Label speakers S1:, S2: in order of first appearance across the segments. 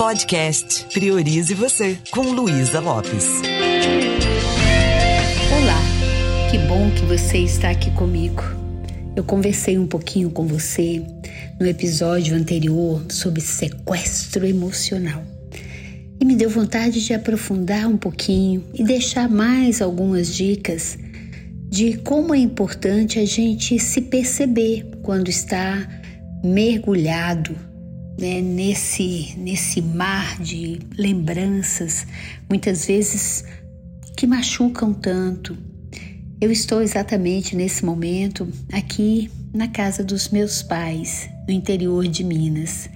S1: Podcast Priorize Você, com Luísa Lopes.
S2: Olá, que bom que você está aqui comigo. Eu conversei um pouquinho com você no episódio anterior sobre sequestro emocional. E me deu vontade de aprofundar um pouquinho e deixar mais algumas dicas de como é importante a gente se perceber quando está mergulhado né, nesse, nesse mar de lembranças, muitas vezes que machucam tanto. Eu estou exatamente nesse momento aqui na casa dos meus pais, no interior de Minas,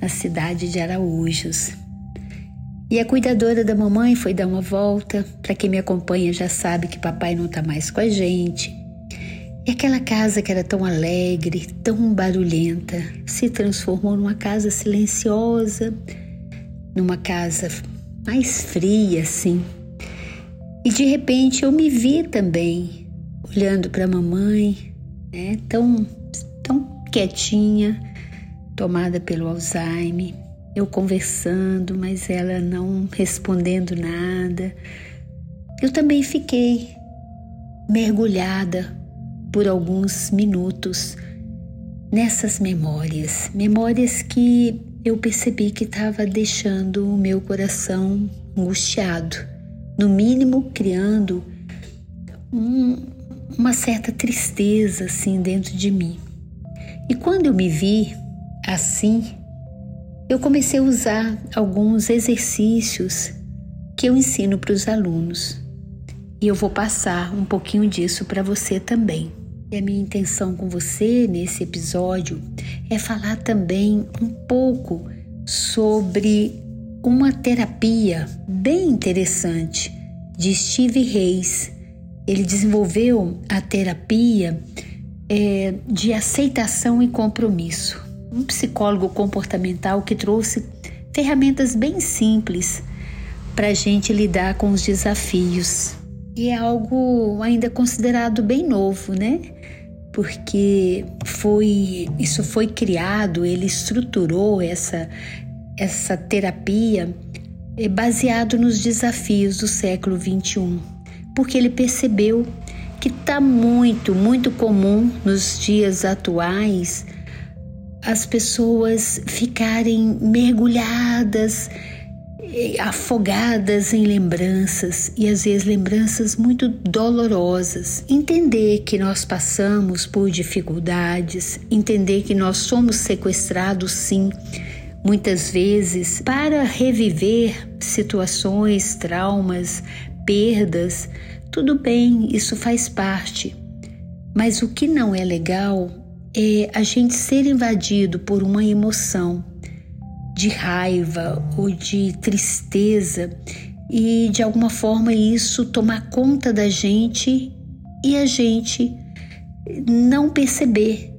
S2: na cidade de Araújos. E a cuidadora da mamãe foi dar uma volta. Para quem me acompanha já sabe que papai não está mais com a gente. E aquela casa que era tão alegre, tão barulhenta, se transformou numa casa silenciosa, numa casa mais fria, assim. E de repente eu me vi também olhando para a mamãe, né, tão, tão quietinha, tomada pelo Alzheimer eu conversando, mas ela não respondendo nada. Eu também fiquei mergulhada por alguns minutos nessas memórias, memórias que eu percebi que estava deixando o meu coração angustiado, no mínimo criando um, uma certa tristeza assim dentro de mim. E quando eu me vi assim, eu comecei a usar alguns exercícios que eu ensino para os alunos e eu vou passar um pouquinho disso para você também. E a minha intenção com você nesse episódio é falar também um pouco sobre uma terapia bem interessante de Steve Reis. Ele desenvolveu a terapia é, de aceitação e compromisso um psicólogo comportamental que trouxe ferramentas bem simples para a gente lidar com os desafios. E é algo ainda considerado bem novo, né? Porque foi isso foi criado, ele estruturou essa essa terapia é baseado nos desafios do século 21, porque ele percebeu que está muito, muito comum nos dias atuais as pessoas ficarem mergulhadas, afogadas em lembranças e às vezes lembranças muito dolorosas. Entender que nós passamos por dificuldades, entender que nós somos sequestrados sim, muitas vezes para reviver situações, traumas, perdas. Tudo bem, isso faz parte. Mas o que não é legal é a gente ser invadido por uma emoção de raiva ou de tristeza e de alguma forma isso tomar conta da gente e a gente não perceber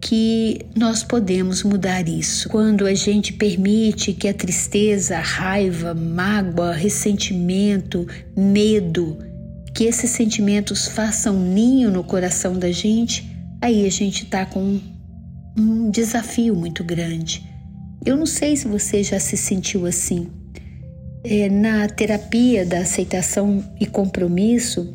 S2: que nós podemos mudar isso. Quando a gente permite que a tristeza, a raiva, mágoa, ressentimento, medo, que esses sentimentos façam ninho no coração da gente, aí a gente está com um desafio muito grande. Eu não sei se você já se sentiu assim. É, na terapia da aceitação e compromisso,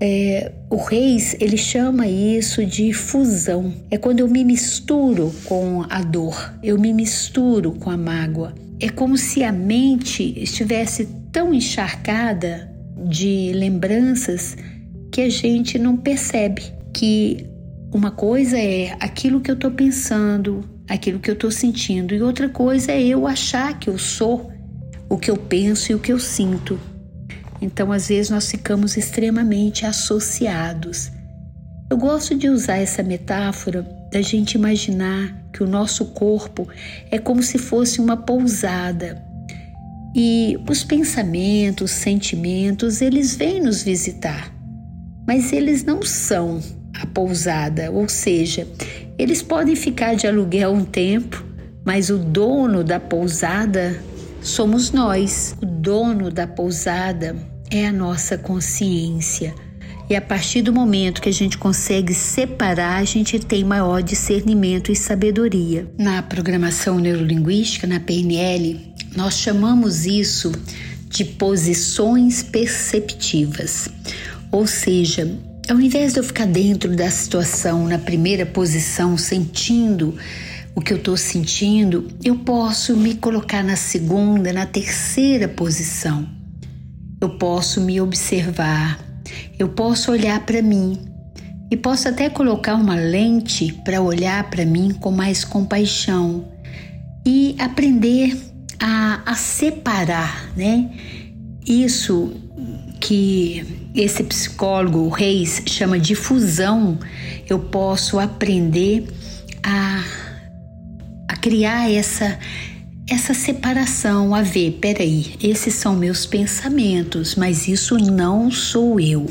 S2: é, o Reis ele chama isso de fusão. É quando eu me misturo com a dor, eu me misturo com a mágoa. É como se a mente estivesse tão encharcada de lembranças que a gente não percebe que uma coisa é aquilo que eu estou pensando, aquilo que eu estou sentindo, e outra coisa é eu achar que eu sou o que eu penso e o que eu sinto. Então, às vezes, nós ficamos extremamente associados. Eu gosto de usar essa metáfora da gente imaginar que o nosso corpo é como se fosse uma pousada. E os pensamentos, sentimentos, eles vêm nos visitar, mas eles não são a pousada, ou seja, eles podem ficar de aluguel um tempo, mas o dono da pousada somos nós. O dono da pousada é a nossa consciência, E a partir do momento que a gente consegue separar, a gente tem maior discernimento e sabedoria. Na programação neurolinguística, na PNL, nós chamamos isso de posições perceptivas. Ou seja, ao invés de eu ficar dentro da situação na primeira posição, sentindo o que eu estou sentindo, eu posso me colocar na segunda, na terceira posição. Eu posso me observar, eu posso olhar para mim e posso até colocar uma lente para olhar para mim com mais compaixão e aprender a, a separar, né? Isso que esse psicólogo Reis chama de fusão, eu posso aprender a, a criar essa essa separação, a ver, peraí, esses são meus pensamentos, mas isso não sou eu.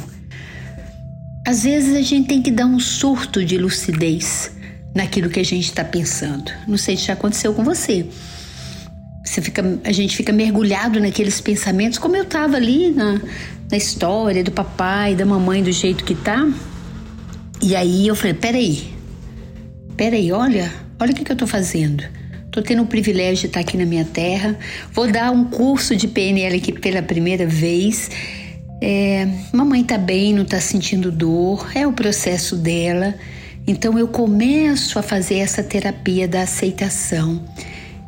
S2: Às vezes a gente tem que dar um surto de lucidez naquilo que a gente está pensando. Não sei se já aconteceu com você. Você fica, a gente fica mergulhado naqueles pensamentos, como eu estava ali na, na história do papai, da mamãe, do jeito que tá. E aí eu falei: peraí, peraí, olha, olha o que, que eu tô fazendo. Tô tendo o privilégio de estar tá aqui na minha terra. Vou dar um curso de PNL aqui pela primeira vez. É, mamãe tá bem, não tá sentindo dor, é o processo dela. Então eu começo a fazer essa terapia da aceitação.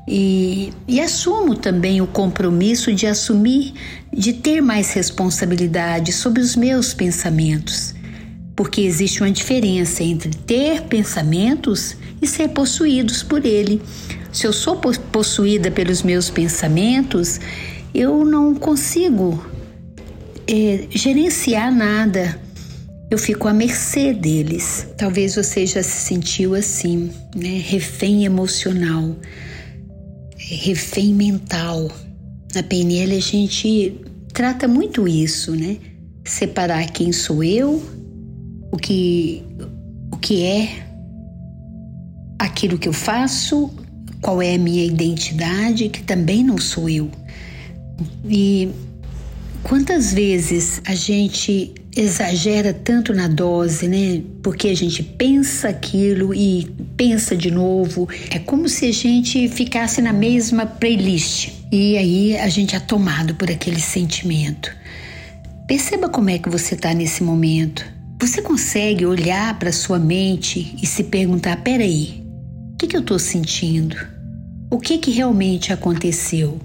S2: E, e, assumo também o compromisso de assumir, de ter mais responsabilidade sobre os meus pensamentos, porque existe uma diferença entre ter pensamentos e ser possuídos por ele. Se eu sou possuída pelos meus pensamentos, eu não consigo é, gerenciar nada. Eu fico à mercê deles. Talvez você já se sentiu assim, né? Refém emocional refém mental. Na PNL a gente trata muito isso, né? Separar quem sou eu, o que, o que é aquilo que eu faço, qual é a minha identidade, que também não sou eu. E quantas vezes a gente exagera tanto na dose, né? Porque a gente pensa aquilo e pensa de novo. É como se a gente ficasse na mesma playlist e aí a gente é tomado por aquele sentimento. Perceba como é que você está nesse momento. Você consegue olhar para sua mente e se perguntar: peraí, o que, que eu estou sentindo? O que, que realmente aconteceu?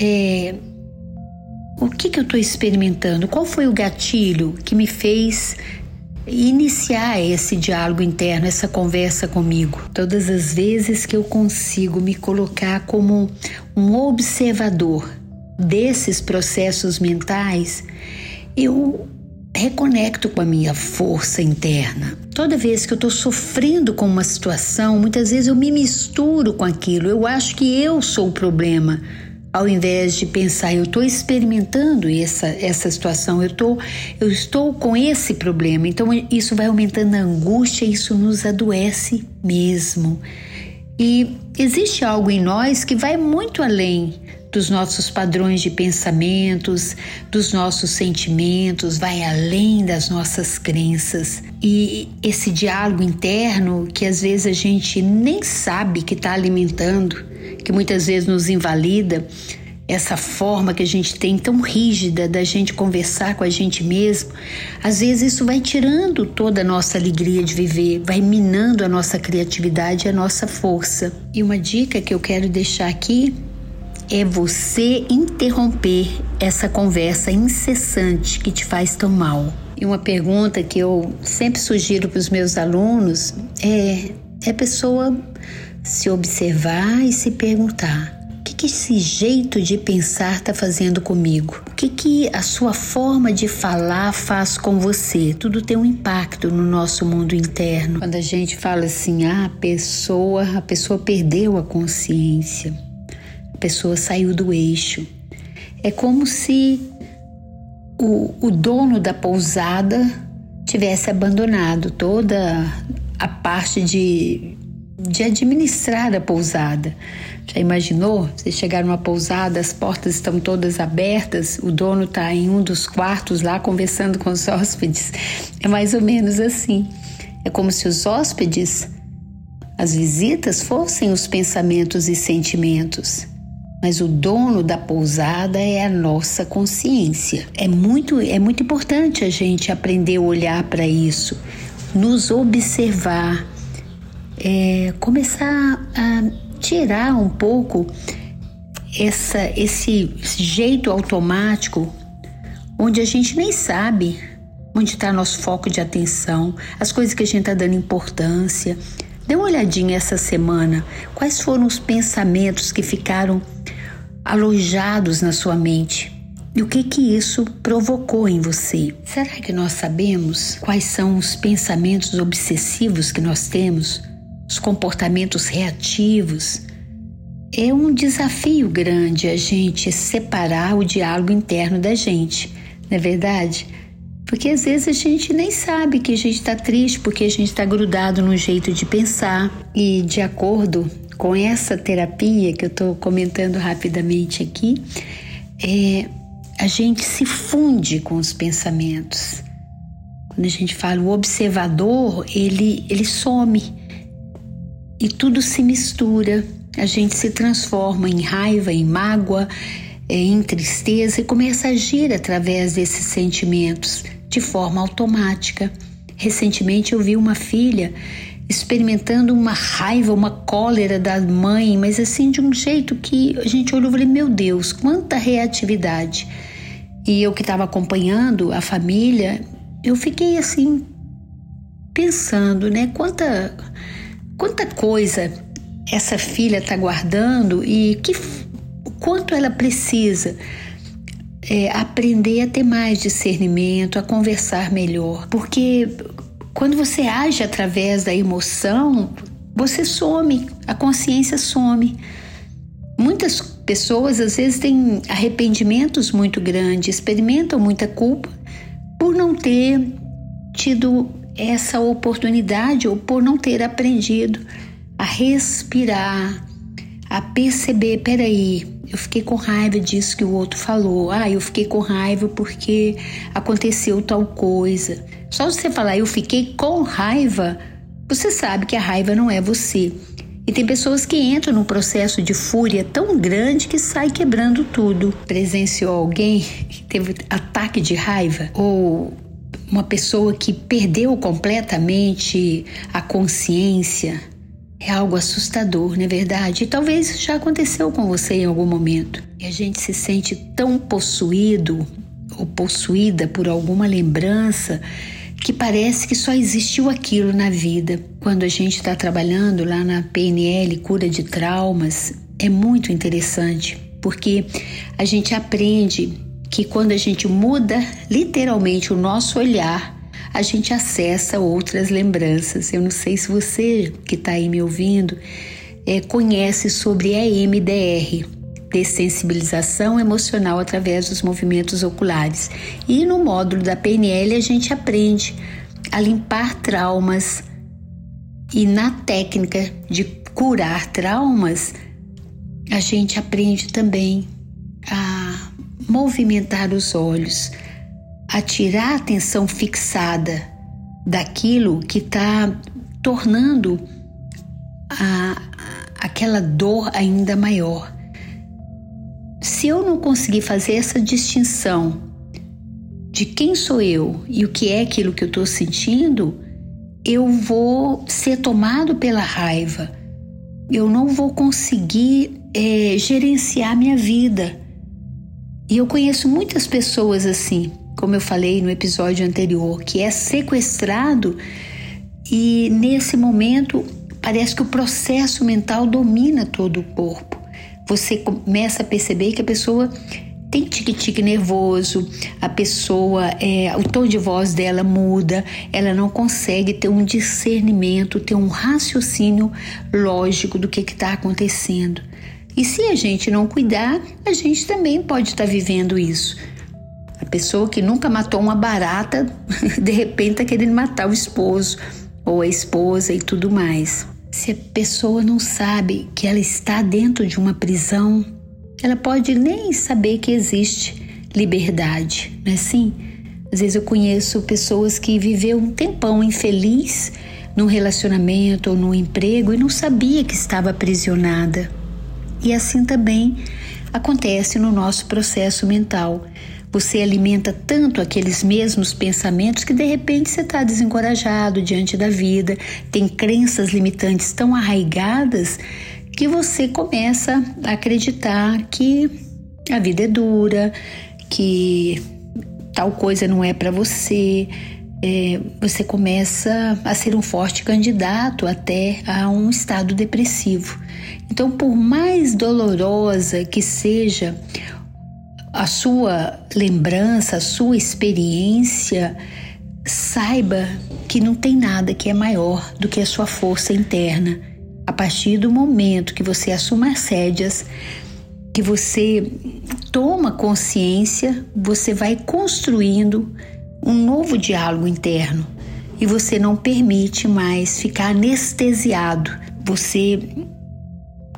S2: É, o que, que eu estou experimentando? Qual foi o gatilho que me fez iniciar esse diálogo interno, essa conversa comigo? Todas as vezes que eu consigo me colocar como um observador desses processos mentais, eu reconecto com a minha força interna. Toda vez que eu estou sofrendo com uma situação, muitas vezes eu me misturo com aquilo. Eu acho que eu sou o problema ao invés de pensar eu estou experimentando essa, essa situação, eu, tô, eu estou com esse problema. Então isso vai aumentando a angústia, isso nos adoece mesmo. E existe algo em nós que vai muito além dos nossos padrões de pensamentos, dos nossos sentimentos, vai além das nossas crenças. E esse diálogo interno que às vezes a gente nem sabe que está alimentando, que muitas vezes nos invalida, essa forma que a gente tem tão rígida da gente conversar com a gente mesmo, às vezes isso vai tirando toda a nossa alegria de viver, vai minando a nossa criatividade e a nossa força. E uma dica que eu quero deixar aqui é você interromper essa conversa incessante que te faz tão mal. E uma pergunta que eu sempre sugiro para os meus alunos é, é pessoa se observar e se perguntar: o que, que esse jeito de pensar está fazendo comigo? O que, que a sua forma de falar faz com você? Tudo tem um impacto no nosso mundo interno. Quando a gente fala assim, ah, a pessoa, a pessoa perdeu a consciência, a pessoa saiu do eixo. É como se o, o dono da pousada tivesse abandonado toda a parte de de administrar a pousada. Já imaginou? Você chegar numa pousada, as portas estão todas abertas, o dono está em um dos quartos lá conversando com os hóspedes. É mais ou menos assim. É como se os hóspedes, as visitas, fossem os pensamentos e sentimentos. Mas o dono da pousada é a nossa consciência. É muito, é muito importante a gente aprender a olhar para isso, nos observar, é, começar a tirar um pouco essa, esse jeito automático onde a gente nem sabe onde está nosso foco de atenção, as coisas que a gente está dando importância. Dê uma olhadinha essa semana. Quais foram os pensamentos que ficaram alojados na sua mente? E o que que isso provocou em você? Será que nós sabemos quais são os pensamentos obsessivos que nós temos? Os comportamentos reativos. É um desafio grande a gente separar o diálogo interno da gente, não é verdade? Porque às vezes a gente nem sabe que a gente está triste porque a gente está grudado num jeito de pensar. E de acordo com essa terapia que eu estou comentando rapidamente aqui, é, a gente se funde com os pensamentos. Quando a gente fala o observador, ele, ele some e tudo se mistura. A gente se transforma em raiva, em mágoa, é, em tristeza e começa a agir através desses sentimentos de forma automática. Recentemente eu vi uma filha experimentando uma raiva, uma cólera da mãe, mas assim de um jeito que a gente olhou e falei: meu Deus, quanta reatividade. E eu que estava acompanhando a família, eu fiquei assim pensando, né? Quanta quanta coisa essa filha está guardando e que, quanto ela precisa é, aprender a ter mais discernimento, a conversar melhor. Porque quando você age através da emoção, você some, a consciência some. Muitas pessoas às vezes têm arrependimentos muito grandes, experimentam muita culpa por não ter tido essa oportunidade ou por não ter aprendido a respirar, a perceber, peraí, eu fiquei com raiva disso que o outro falou. Ah, eu fiquei com raiva porque aconteceu tal coisa. Só você falar eu fiquei com raiva, você sabe que a raiva não é você. E tem pessoas que entram num processo de fúria tão grande que sai quebrando tudo. Presenciou alguém que teve ataque de raiva ou uma pessoa que perdeu completamente a consciência. É algo assustador, não é verdade? E talvez já aconteceu com você em algum momento. E a gente se sente tão possuído ou possuída por alguma lembrança que parece que só existiu aquilo na vida. Quando a gente está trabalhando lá na PNL, cura de traumas, é muito interessante, porque a gente aprende que quando a gente muda literalmente o nosso olhar, a gente acessa outras lembranças. Eu não sei se você que está aí me ouvindo é, conhece sobre EMDR, dessensibilização emocional através dos movimentos oculares. E no módulo da PNL a gente aprende a limpar traumas e na técnica de curar traumas a gente aprende também a movimentar os olhos, a tirar a atenção fixada daquilo que está tornando a, aquela dor ainda maior. Se eu não conseguir fazer essa distinção de quem sou eu e o que é aquilo que eu estou sentindo, eu vou ser tomado pela raiva. Eu não vou conseguir é, gerenciar minha vida. E eu conheço muitas pessoas assim, como eu falei no episódio anterior, que é sequestrado e nesse momento parece que o processo mental domina todo o corpo. Você começa a perceber que a pessoa tem tique-tique nervoso, a pessoa, é, o tom de voz dela muda, ela não consegue ter um discernimento, ter um raciocínio lógico do que está acontecendo. E se a gente não cuidar, a gente também pode estar tá vivendo isso. A pessoa que nunca matou uma barata, de repente está querendo matar o esposo ou a esposa e tudo mais. Se a pessoa não sabe que ela está dentro de uma prisão, ela pode nem saber que existe liberdade, não é assim? Às vezes eu conheço pessoas que viveu um tempão infeliz num relacionamento ou num emprego e não sabia que estava aprisionada. E assim também acontece no nosso processo mental. Você alimenta tanto aqueles mesmos pensamentos que de repente você está desencorajado diante da vida, tem crenças limitantes tão arraigadas que você começa a acreditar que a vida é dura, que tal coisa não é para você. É, você começa a ser um forte candidato até a um estado depressivo. Então, por mais dolorosa que seja a sua lembrança, a sua experiência, saiba que não tem nada que é maior do que a sua força interna. A partir do momento que você assume as rédeas, que você toma consciência, você vai construindo um novo diálogo interno e você não permite mais ficar anestesiado. Você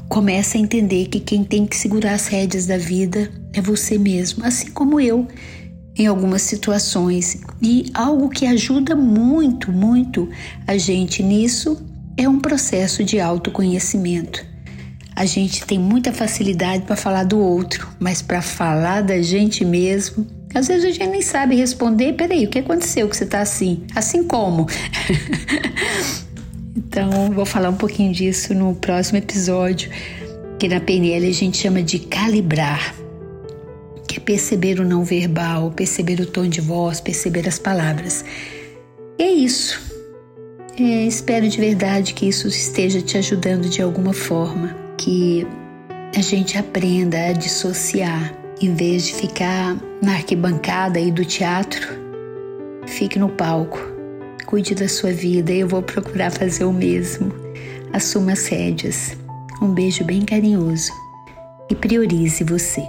S2: começa a entender que quem tem que segurar as rédeas da vida é você mesmo, assim como eu em algumas situações. E algo que ajuda muito, muito a gente nisso é um processo de autoconhecimento. A gente tem muita facilidade para falar do outro, mas para falar da gente mesmo, às vezes a gente nem sabe responder. Peraí, o que aconteceu que você está assim? Assim como? Então, vou falar um pouquinho disso no próximo episódio, que na PNL a gente chama de calibrar, que é perceber o não verbal, perceber o tom de voz, perceber as palavras. E é isso. É, espero de verdade que isso esteja te ajudando de alguma forma, que a gente aprenda a dissociar, em vez de ficar na arquibancada aí do teatro, fique no palco Cuide da sua vida e eu vou procurar fazer o mesmo. Assuma as rédeas. Um beijo bem carinhoso e priorize você.